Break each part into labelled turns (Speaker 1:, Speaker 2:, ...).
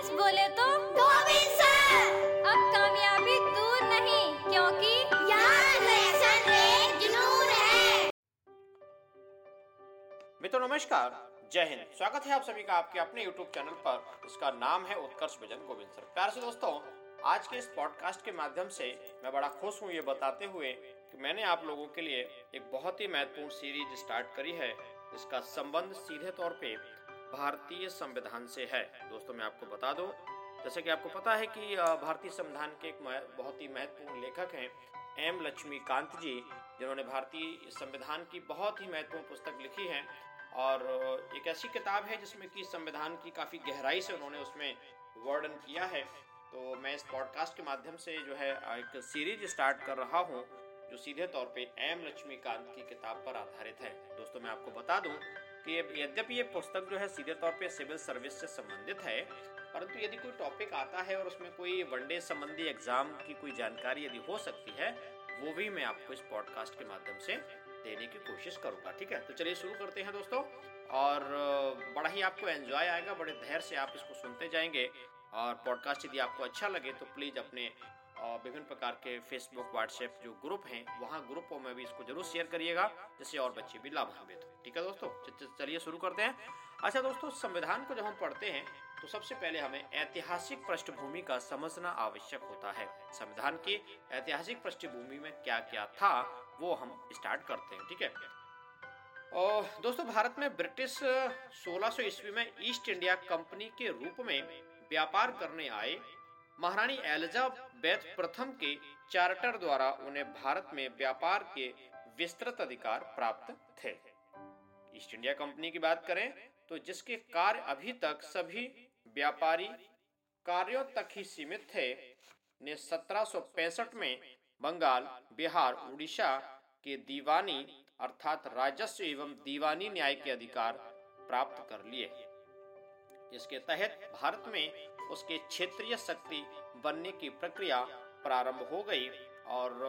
Speaker 1: Yes बोले तो?
Speaker 2: Govind sir.
Speaker 1: अब कामयाबी दूर नहीं क्योंकि
Speaker 2: जुनून है।
Speaker 3: मित्रों नमस्कार। जय हिंद। स्वागत है आप सभी का आपके अपने YouTube चैनल पर। इसका नाम है उत्कर्ष भजन गोविंद सर। प्यार से दोस्तों आज के इस पॉडकास्ट के माध्यम से मैं बड़ा खुश हूँ ये बताते हुए कि मैंने आप लोगों के लिए एक बहुत ही महत्वपूर्ण सीरीज़ स्टार्ट करी है। इसका संबंध सीधे तौर पे भारतीय संविधान से है। दोस्तों, मैं आपको बता दूँ, जैसे कि आपको पता है कि भारतीय संविधान के एक बहुत ही महत्वपूर्ण लेखक हैं एम. लक्ष्मीकांत जी, जिन्होंने भारतीय संविधान की बहुत ही महत्वपूर्ण पुस्तक लिखी है और एक ऐसी किताब है जिसमें कि संविधान की काफ़ी गहराई से उन्होंने उसमें वर्णन किया है। तो मैं इस पॉडकास्ट के माध्यम से जो है एक सीरीज़ स्टार्ट कर रहा हूँ, जो सीधे तौर पे एम. लक्ष्मीकांत की किताब पर आधारित है। दोस्तों, मैं आपको बता दूँ कि यद्यपि ये पुस्तक जो है सीधे तौर पे सिविल सर्विस से संबंधित है, परंतु यदि कोई टॉपिक आता है और उसमें कोई वनडे संबंधी एग्ज़ाम की कोई जानकारी यदि हो सकती है, वो भी मैं आपको इस पॉडकास्ट के माध्यम से देने की कोशिश करूँगा, ठीक है? तो चलिए शुरू करते हैं दोस्तों, और बड़ा ही आपको एंजॉय आएगा, बड़े धैर्य से आप इसको सुनते जाएँगे, और पॉडकास्ट यदि आपको अच्छा लगे तो प्लीज़ अपने विभिन्न प्रकार के फेसबुक व्हाट्सएप जो ग्रुप हैं, वहाँ ग्रुपों में भी इसको ज़रूर शेयर करिएगा, जिससे और बच्चे भी लाभान्वित हो। ठीक है दोस्तों? चलिए शुरू करते हैं। अच्छा दोस्तों, संविधान को जब हम पढ़ते हैं तो सबसे पहले हमें ऐतिहासिक पृष्ठभूमि का समझना आवश्यक होता है। संविधान की ऐतिहासिक पृष्ठभूमि में क्या क्या था, वो हम स्टार्ट करते हैं, ठीक है? और दोस्तों, भारत में ब्रिटिश 1600 ईस्वी में ईस्ट इंडिया कंपनी के रूप में व्यापार करने आए महारानी एलिजाबेथ प्रथम के चार्टर द्वारा उन्हें भारत में व्यापार के विस्तृत अधिकार प्राप्त थे। ईस्ट इंडिया कंपनी की बात करें तो जिसके कार्य अभी तक सभी व्यापारी कार्यों तक ही सीमित थे, ने 1765 में बंगाल, बिहार, उड़ीसा के दीवानी अर्थात राजस्व एवं दीवानी न्याय के अधिकार प्राप्त कर लिए। इसके तहत भारत में उसके क्षेत्रीय शक्ति बनने की प्रक्रिया प्रारंभ हो गई और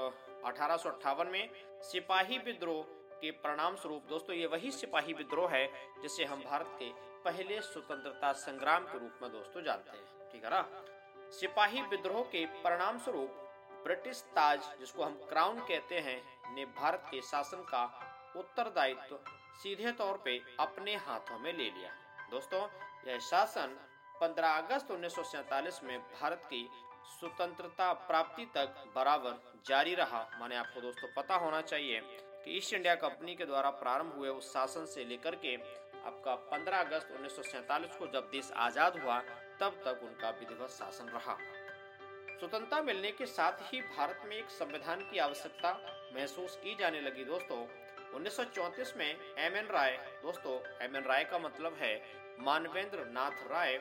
Speaker 3: अठारह सौ अठावन में सिपाही विद्रोह के परिणाम स्वरूप दोस्तों ये वही सिपाही विद्रोह है जिसे हम भारत के पहले स्वतंत्रता संग्राम के रूप में दोस्तों जानते हैं। ठीक है ना? सिपाही विद्रोह के परिणाम स्वरूप ब्रिटिश ताज, जिसको हम क्राउन कहते हैं, ने भारत के शासन का उत्तरदायित्व सीधे तौर पे अपने हाथों में ले लिया। दोस्तों यह शासन 15 अगस्त 1947 में भारत की स्वतंत्रता प्राप्ति तक बराबर जारी रहा। माने आपको दोस्तों पता होना चाहिए कि ईस्ट इंडिया कंपनी के द्वारा प्रारंभ हुए उस शासन से लेकर के आपका 15 अगस्त 1947 को जब देश आज़ाद हुआ, तब तक उनका विधिवत शासन रहा। स्वतंत्रता मिलने के साथ ही भारत में एक संविधान की आवश्यकता महसूस की जाने लगी दोस्तों। 1934 में एम एन राय, दोस्तों, एम एन राय का मतलब है मानवेंद्र नाथ राय,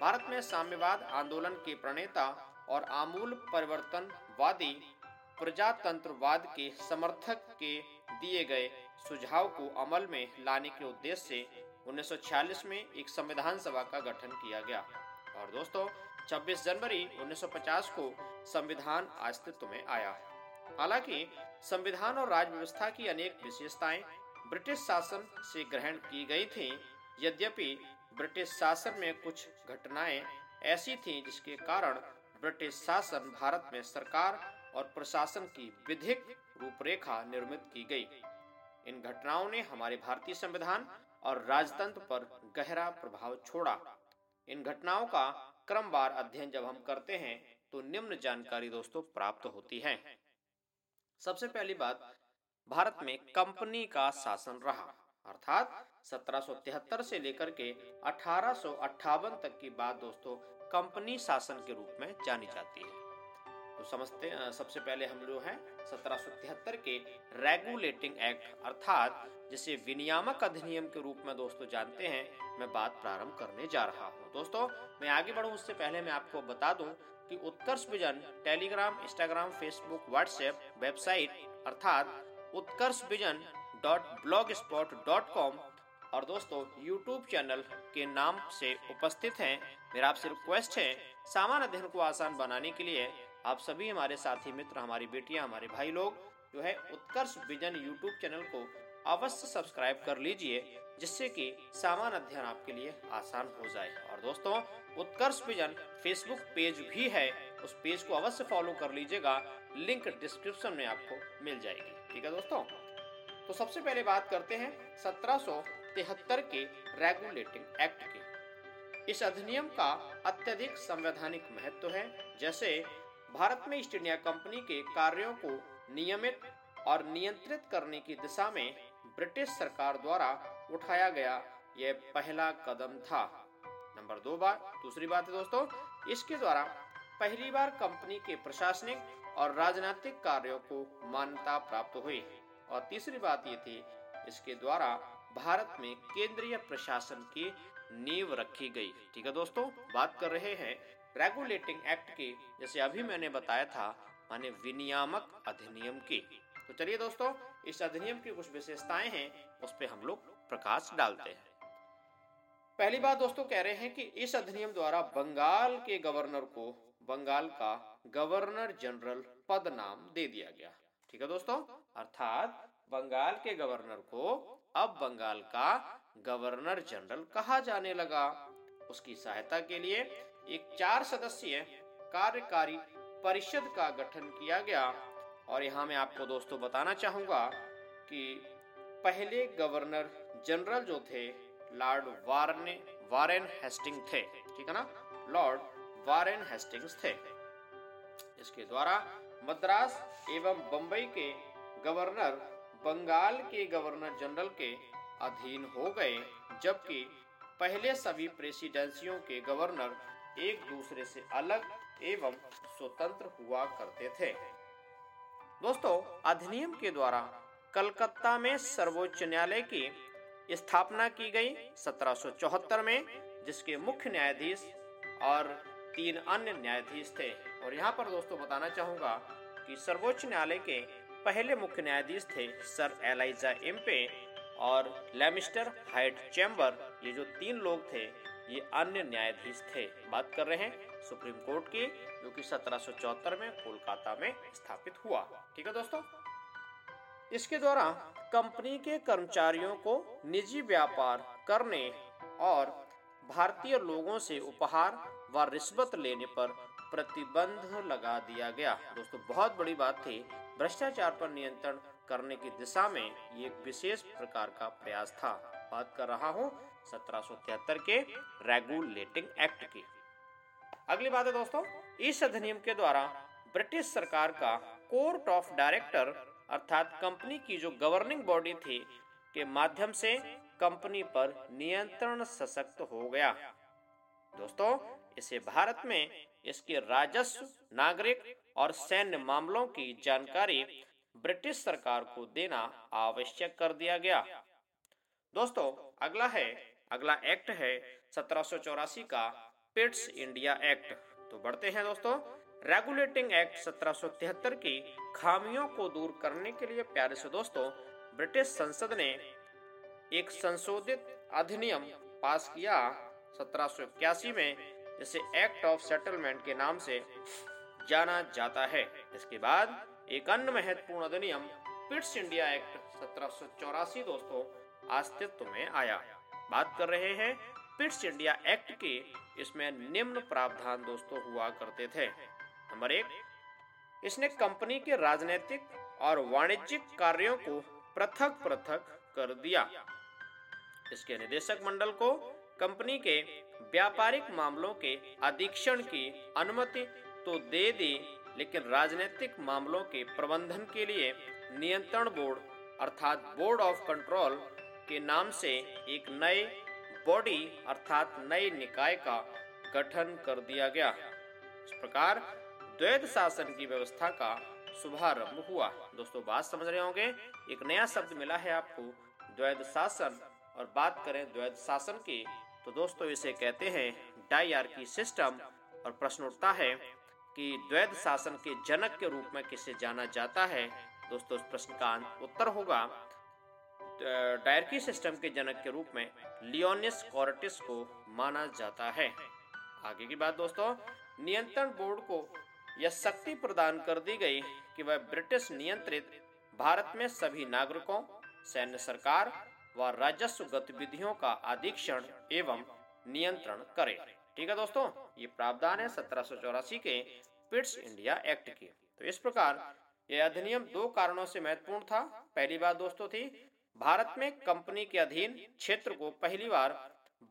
Speaker 3: भारत में साम्यवाद आंदोलन के प्रणेता और आमूल परिवर्तनवादी, प्रजातंत्रवाद के समर्थक के दिए गए सुझाव को अमल में लाने के उद्देश्य से 1946 में एक संविधान सभा का गठन किया गया। और दोस्तों 26 जनवरी 1950 को संविधान अस्तित्व में आया। हालाँकि संविधान और राज व्यवस्था की अनेक विशेषताएँ ब्रिटिश शासन से ग्रहण की गई थीं। यद्यपि ब्रिटिश शासन में कुछ घटनाएँ ऐसी थीं जिसके कारण ब्रिटिश शासन भारत में सरकार और प्रशासन की विधिक रूपरेखा निर्मित की गई। इन घटनाओं ने हमारे भारतीय संविधान और राजतंत्र पर गहरा प्रभाव छोड़ा। इन घटनाओं का क्रमवार अध्ययन जब हम करते हैं तो निम्न जानकारी दोस्तों प्राप्त होती है। सबसे पहली बात, भारत में कंपनी का शासन रहा। अर्थात 1773 से लेकर के अठारह तक की बात दोस्तों, कंपनी शासन के रूप में जानी जाती है। तो समझते सबसे पहले हम लोग हैं 1773 के रेगुलेटिंग एक्ट, अर्थात जिसे विनियामक अधिनियम के रूप में दोस्तों जानते हैं, मैं बात प्रारंभ करने जा रहा हूँ। दोस्तों, मैं आगे बढ़ूँ, उससे पहले मैं आपको बता दूँ कि Utkarsh vision Telegram, Instagram, Facebook, WhatsApp, website, अर्थात Utkarsh vision dot blogspot dot com और दोस्तों YouTube चैनल के नाम से उपस्थित हैं। मेरा आपसे रिक्वेस्ट है, सामान्य अध्ययन को आसान बनाने के लिए आप सभी हमारे साथी मित्र, हमारी बेटियाँ, हमारे भाई लोग जो है उत्कर्ष विजन यूट्यूब चैनल को अवश्य सब्सक्राइब कर लीजिए, जिससे कि सामान्य अध्ययन आपके लिए आसान हो जाए। और दोस्तों उत्कर्ष विजन फेसबुक पेज भी है। उस पेज को अवश्य फॉलो कर लीजिएगा। लिंक डिस्क्रिप्शन में आपको मिल जाएगी। ठीक है दोस्तों? तो सबसे पहले बात करते हैं सत्रह के रेगुलेटिंग एक्ट की। इस अधिनियम का अत्यधिक संवैधानिक महत्व है। जैसे भारत में ईस्ट इंडिया कंपनी के कार्यों को नियमित और नियंत्रित करने की दिशा में ब्रिटिश सरकार द्वारा उठाया गया यह पहला कदम था। नंबर दो बार, दूसरी बात है दोस्तों, इसके द्वारा पहली बार कंपनी के प्रशासनिक और राजनीतिक कार्यों को मान्यता प्राप्त हुई और तीसरी बात ये थी, इसके द्वारा भारत में केंद्रीय प्रशासन की नींव रखी गई। ठीक है दोस्तों, बात कर रहे हैं रेगुलेटिंग एक्ट की, जैसे अभी मैंने बताया था, माने विनियामक अधिनियम की। तो चलिए दोस्तों, इस अधिनियम की कुछ विशेषताएँ हैं, उस पर हम लोग प्रकाश डालते हैं। पहली बात दोस्तों कह रहे हैं कि इस अधिनियम द्वारा बंगाल के गवर्नर को, बंगाल का गवर्नर जनरल पद नाम दे दिया गया। ठीक है दोस्तों? अर्थात बंगाल के गवर्नर को अब बंगाल का गवर्नर जनरल कहा जाने लगा। उसकी सहायता के लिए एक चार सदस्यीय कार्यकारी परिषद का गठन किया गया। और यहाँ मैं आपको दोस्तों बताना चाहूँगा कि पहले गवर्नर जनरल जो थे लॉर्ड वारने, वारेन हेस्टिंग थे, ठीक है ना? लॉर्ड वारेन हेस्टिंग्स थे। इसके द्वारा मद्रास एवं बंबई के गवर्नर, बंगाल के गवर्नर जनरल के अधीन हो गए, जबकि पहले सभी प्रेसिडेंसियों के गवर्नर एक दूसरे से अलग एवं स्वतंत्र हुआ करते थे। दोस्तों, अधिनियम के द्वारा कलकत्ता में सर्वोच्च न्यायालय की स्थापना की गई 1774 में, जिसके मुख्य न्यायाधीश और तीन अन्य न्यायाधीश थे। और यहाँ पर दोस्तों बताना चाहूँगा कि सर्वोच्च न्यायालय के पहले मुख्य न्यायाधीश थे सर एलाइजा एम्पे और लेमिस्टर हाइट चैम्बर। ये जो तीन लोग थे, ये अन्य न्यायाधीश थे। बात कर रहे हैं सुप्रीम कोर्ट की, जो कि सत्रह में कोलकाता में स्थापित हुआ। ठीक है दोस्तों? इसके द्वारा कंपनी के कर्मचारियों को निजी व्यापार करने और भारतीय लोगों से उपहार व रिश्वत लेने पर प्रतिबंध लगा दिया गया। दोस्तों, बहुत बड़ी बात थी। भ्रष्टाचार पर नियंत्रण करने की दिशा में ये एक विशेष प्रकार का प्रयास था। बात कर रहा हूँ सत्रह सौ तिहत्तर के रेगुलेटिंग एक्ट की। अगली बात है दोस्तों, इस अधिनियम के द्वारा ब्रिटिश सरकार का कोर्ट ऑफ़ डायरेक्टर अर्थात कंपनी की जो गवर्निंग बॉडी थी, के माध्यम से कंपनी पर नियंत्रण सशक्त हो गया। दोस्तों, इसे भारत में इसके राजस्व, नागरिक और सैन्य मामलों की जानकारी ब्रिटिश सरकार को देना आवश्यक कर दिया गया। दोस्तों, अगला है, अगला एक्ट है, सत्रह सौ चौरासी का, पिट्स इंडिया एक्ट। तो बढ़ते हैं दोस्तों। रेगुलेटिंग एक्ट सत्रह सौ तिहत्तर की खामियों को दूर करने के लिए प्यारे से दोस्तों ब्रिटिश संसद ने एक संशोधित अधिनियम पास किया सत्रह में, जिसे एक्ट ऑफ़ सेटलमेंट के नाम से जाना जाता है। इसके बाद एक अन्य महत्वपूर्ण अधिनियम पिट्स इंडिया एक्ट सत्रह दोस्तों, अस्तित्व में आया। बात कर रहे हैं पिट्स इंडिया एक्ट के, इसमें निम्न प्रावधान दोस्तों हुआ करते थे। नंबर एक, इसने कंपनी के राजनीतिक और वाणिज्यिक कार्यों को पृथक पृथक कर दिया। इसके निदेशक मंडल को कंपनी के व्यापारिक मामलों के अधीक्षण की अनुमति तो दे दी, लेकिन राजनीतिक मामलों के प्रबंधन के लिए नियंत्रण बोर्ड अर्थात बोर्ड ऑफ़ कंट्रोल के नाम से एक नए बॉडी अर्थात नए निकाय का गठन कर दिया गया। इस प्रकार द्वैध शासन की व्यवस्था का शुभारंभ हुआ। दोस्तों, बात समझ रहे होंगे? एक नया शब्द मिला है आपको द्वैध शासन और बात करें द्वैध शासन की तो दोस्तों, इसे कहते हैं डायआर्की सिस्टम। और प्रश्न उठता है कि द्वैध शासन के जनक के रूप में किसे जाना जाता है? दोस्तों, इस प्रश्न का उत्तर होगा डायरकी सिस्टम के जनक के रूप में लियोनिस कॉर्टिस को माना जाता है। आगे की बात, दोस्तों, नियंत्रण बोर्ड को यह शक्ति प्रदान कर दी गई कि वह ब्रिटिश नियंत्रित, भारत में सभी नागरिकों, सैन्य सरकार व राजस्व गतिविधियों का अधीक्षण एवं नियंत्रण करे। ठीक है दोस्तों, ये प्रावधान है सत्रह के पिट्स इंडिया एक्ट की। तो इस प्रकार यह अधिनियम दो कारणों से महत्वपूर्ण था। पहली बात दोस्तों थी, भारत में कंपनी के अधीन क्षेत्र को पहली बार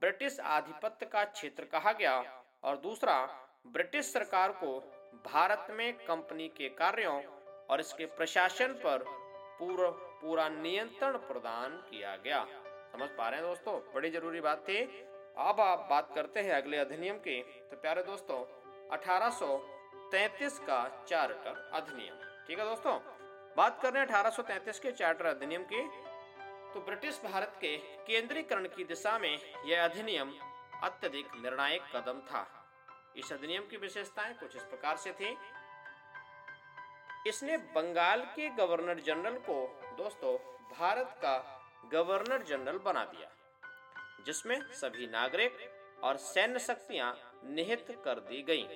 Speaker 3: ब्रिटिश आधिपत्य का क्षेत्र कहा गया और दूसरा, ब्रिटिश सरकार को भारत में कंपनी के कार्यों और इसके प्रशासन पर पूरा पूरा नियंत्रण प्रदान किया गया। समझ पा रहे हैं दोस्तों? बड़ी ज़रूरी बात थी। अब आप बात करते हैं अगले अधिनियम की। तो प्यारे दोस्तों 1833 का चार्टर अधिनियम। ठीक है दोस्तों? बात कर रहे हैं 1833 के चार्टर अधिनियम की। तो ब्रिटिश भारत के केंद्रीकरण की दिशा में यह अधिनियम अत्यधिक निर्णायक कदम था। इस अधिनियम की विशेषताएँ कुछ इस प्रकार से थी इसने बंगाल के गवर्नर जनरल को, दोस्तों, भारत का गवर्नर जनरल बना दिया, जिसमें सभी नागरिक और सैन्य शक्तियाँ निहित कर दी गईं।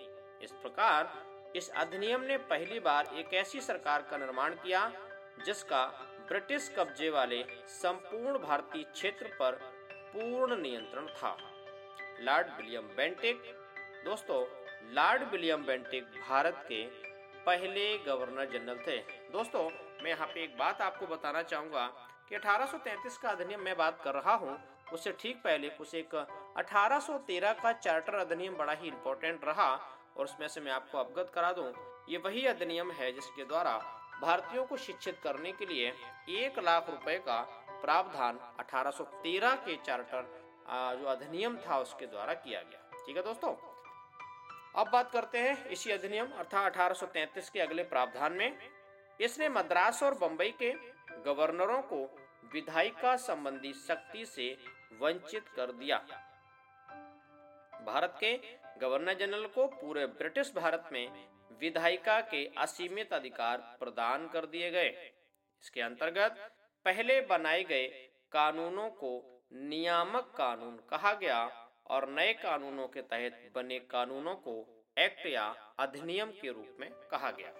Speaker 3: इस प्रकार, इस अधिनियम ने पहली बार एक ऐसी सरकार का निर्माण किया, जिसका ब्रिटिश कब्जे वाले संपूर्ण भारतीय क्षेत्र पर पूर्ण नियंत्रण था लॉर्ड विलियम बेंटिक दोस्तों, लॉर्ड विलियम बेंटिक भारत के पहले गवर्नर जनरल थे। दोस्तों, मैं यहाँ पे एक बात आपको बताना चाहूँगा कि 1833 का अधिनियम मैं बात कर रहा हूँ, उससे ठीक पहले कुछ एक 1813 का चार्टर अधिनियम बड़ा ही इम्पोर्टेंट रहा और उसमें से मैं आपको अवगत करा दूँ। ये वही अधिनियम है जिसके द्वारा भारतीयों को शिक्षित करने के लिए एक लाख रुपए का प्रावधान 1813 के चार्टर जो अधिनियम था उसके द्वारा किया गया। ठीक है दोस्तों? अब बात करते हैं इसी अधिनियम, अर्थात 1833 के अगले प्रावधान में। इसने मद्रास और बंबई के गवर्नरों को विधायिका संबंधी शक्ति से वंचित कर दिया। भारत के गवर्नर जनरल को पूरे ब्रिटिश भारत में विधायिका के असीमित अधिकार प्रदान कर दिए गए। इसके अंतर्गत पहले बनाए गए कानूनों को नियामक कानून कहा गया और नए कानूनों के तहत बने कानूनों को एक्ट या अधिनियम के रूप में कहा गया।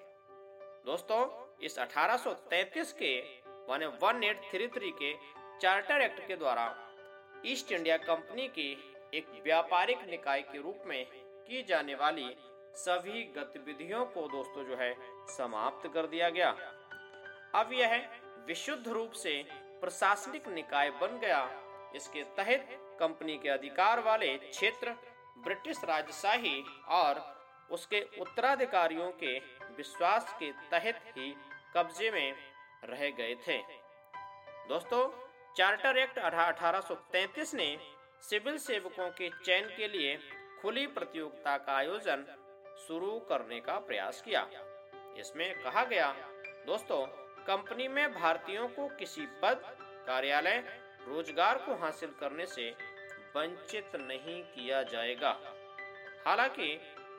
Speaker 3: दोस्तों, इस 1833 के माने 1833 के चार्टर एक्ट के द्वारा ईस्ट इंडिया कंपनी की एक व्यापारिक निकाय के रूप में की जाने वाली सभी गतिविधियों को दोस्तों जो है समाप्त कर दिया गया। अब यह विशुद्ध रूप से प्रशासनिक निकाय बन गया। इसके तहत कंपनी के अधिकार वाले क्षेत्र, ब्रिटिश राजशाही और उसके उत्तराधिकारियों के विश्वास के तहत ही कब्जे में रह गए थे। दोस्तों, चार्टर एक्ट अठारह ने सिविल सेवकों के चयन के लिए खुली प्रतियोगिता का आयोजन शुरू करने का प्रयास किया। इसमें कहा गया, दोस्तों, कंपनी में भारतीयों को किसी पद, कार्यालय रोज़गार को हासिल करने से वंचित नहीं किया जाएगा। हालाँकि,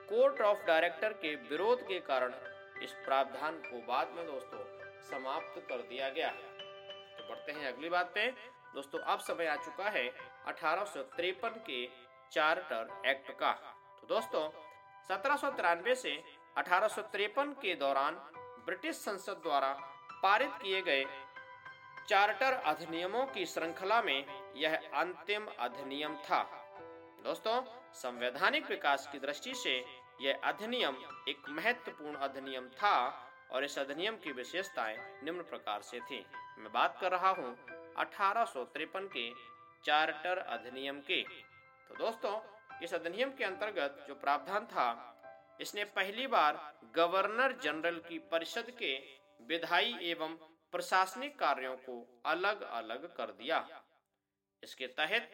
Speaker 3: कोर्ट ऑफ़ डायरेक्टर के विरोध के कारण इस प्रावधान को बाद में दोस्तों समाप्त कर दिया गया तो बढ़ते हैं अगली बात पे। दोस्तों, अब समय आ चुका है अठारह के चार्टर एक्ट का। तो दोस्तों, सत्रह से अठारह के दौरान ब्रिटिश संसद द्वारा पारित किए गए चार्टर अधिनियमों की श्रृंखला में यह अंतिम अधिनियम था। दोस्तों, संवैधानिक विकास की दृष्टि से यह अधिनियम एक महत्वपूर्ण अधिनियम था और इस अधिनियम की विशेषताएँ निम्न प्रकार से थी। मैं बात कर रहा हूँ अठारह सौ तिरपन के चार्टर अधिनियम की। तो दोस्तों, इस अधिनियम के अंतर्गत जो प्रावधान था, इसने पहली बार गवर्नर जनरल की परिषद के विधायी एवं प्रशासनिक कार्यों को अलग अलग कर दिया। इसके तहत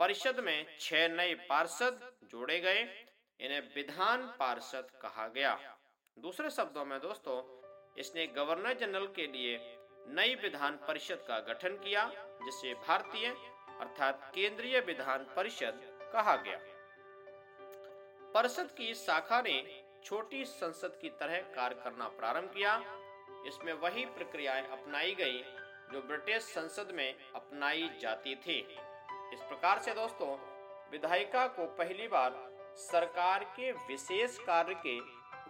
Speaker 3: परिषद में छह नए पार्षद जोड़े गए। इन्हें विधान पार्षद कहा गया। दूसरे शब्दों में दोस्तों, इसने गवर्नर जनरल के लिए नई विधान परिषद का गठन किया, जिसे भारतीय अर्थात केंद्रीय विधान परिषद कहा गया। परिषद की शाखा ने छोटी संसद की तरह कार्य करना प्रारंभ किया। इसमें वही प्रक्रियाएँ अपनाई गई जो ब्रिटिश संसद में अपनाई जाती थी। इस प्रकार से दोस्तों, विधायिका को पहली बार सरकार के विशेष कार्य के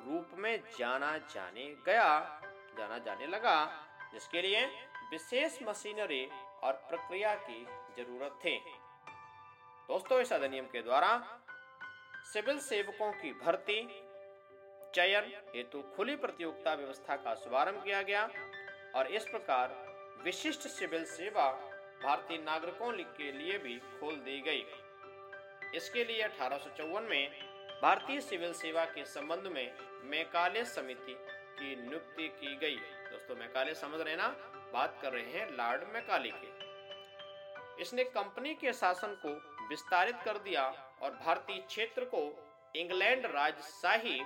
Speaker 3: रूप में जाना जाने गया, जाना जाने लगा, जिसके लिए विशेष मशीनरी और प्रक्रिया की ज़रूरत थी। दोस्तों, इस अधिनियम के द्वारा सिविल सेवकों की भर्ती चयन हेतु खुली प्रतियोगिता व्यवस्था का शुभारंभ किया गया और इस प्रकार विशिष्ट सिविल सेवा भारतीय नागरिकों के लिए भी खोल दी गई। इसके लिए अठारह में भारतीय सिविल सेवा के संबंध में मैकाले समिति की नियुक्ति की गई। दोस्तों, मैकाले समझ रहे ना? बात कर रहे हैं लॉर्ड मैकाले के। इसने कंपनी के शासन को विस्तारित कर दिया और भारतीय क्षेत्र को इंग्लैंड राजशाही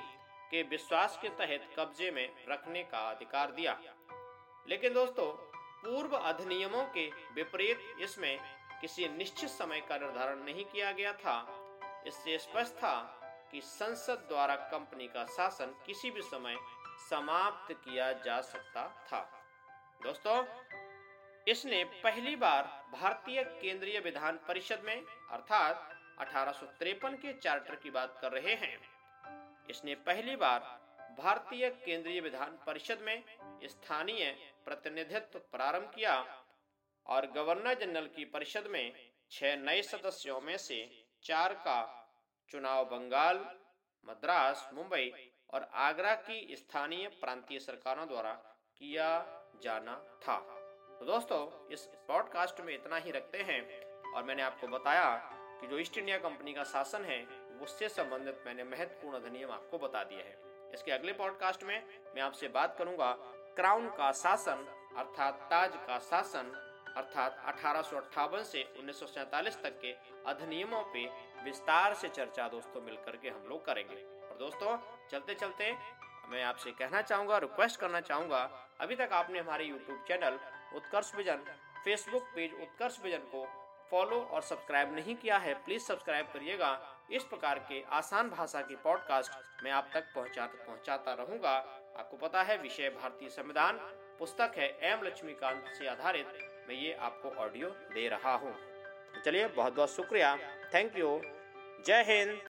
Speaker 3: के विश्वास के तहत कब्जे में रखने का अधिकार दिया। लेकिन दोस्तों, पूर्व अधिनियमों के विपरीत इसमें किसी निश्चित समय का निर्धारण नहीं किया गया था। इससे स्पष्ट था कि संसद द्वारा कंपनी का शासन किसी भी समय समाप्त किया जा सकता था। दोस्तों, इसने पहली बार भारतीय केंद्रीय विधान परिषद में, अर्थात अठारह सौ तिरपन के चार्टर की बात कर रहे हैं। इसने पहली बार भारतीय केंद्रीय विधान परिषद में स्थानीय प्रतिनिधित्व प्रारंभ किया और गवर्नर जनरल की परिषद में छह नए सदस्यों में से चार का चुनाव बंगाल, मद्रास, मुंबई और आगरा की स्थानीय प्रांतीय सरकारों द्वारा किया जाना था। तो दोस्तों, इस पॉडकास्ट में इतना ही रखते हैं और मैंने आपको बताया कि जो ईस्ट इंडिया कंपनी का शासन है उससे संबंधित मैंने महत्वपूर्ण अधिनियम आपको बता दिया है। इसके अगले पॉडकास्ट में मैं आपसे बात करूँगा क्राउन का शासन, अर्थात ताज का शासन, अर्थात अठारह से उन्नीस तक के अधिनियमों पे विस्तार से चर्चा दोस्तों मिलकर के हम लोग करेंगे। और दोस्तों चलते चलते मैं आपसे कहना चाहूँगा रिक्वेस्ट करना चाहूँगा, अभी तक आपने हमारे YouTube channel Utkarsh Vision Facebook page Utkarsh Vision को फॉलो और सब्सक्राइब नहीं किया है प्लीज़ सब्सक्राइब करिएगा। इस प्रकार के आसान भाषा के पॉडकास्ट मैं आप तक पहुँचा पहुंचाता रहूँगा। आपको पता है, विषय भारतीय संविधान पुस्तक है एम लक्ष्मीकांत से आधारित। मैं ये आपको ऑडियो दे रहा हूँ। चलिए बहुत बहुत शुक्रिया। थैंक यू जय हिंद।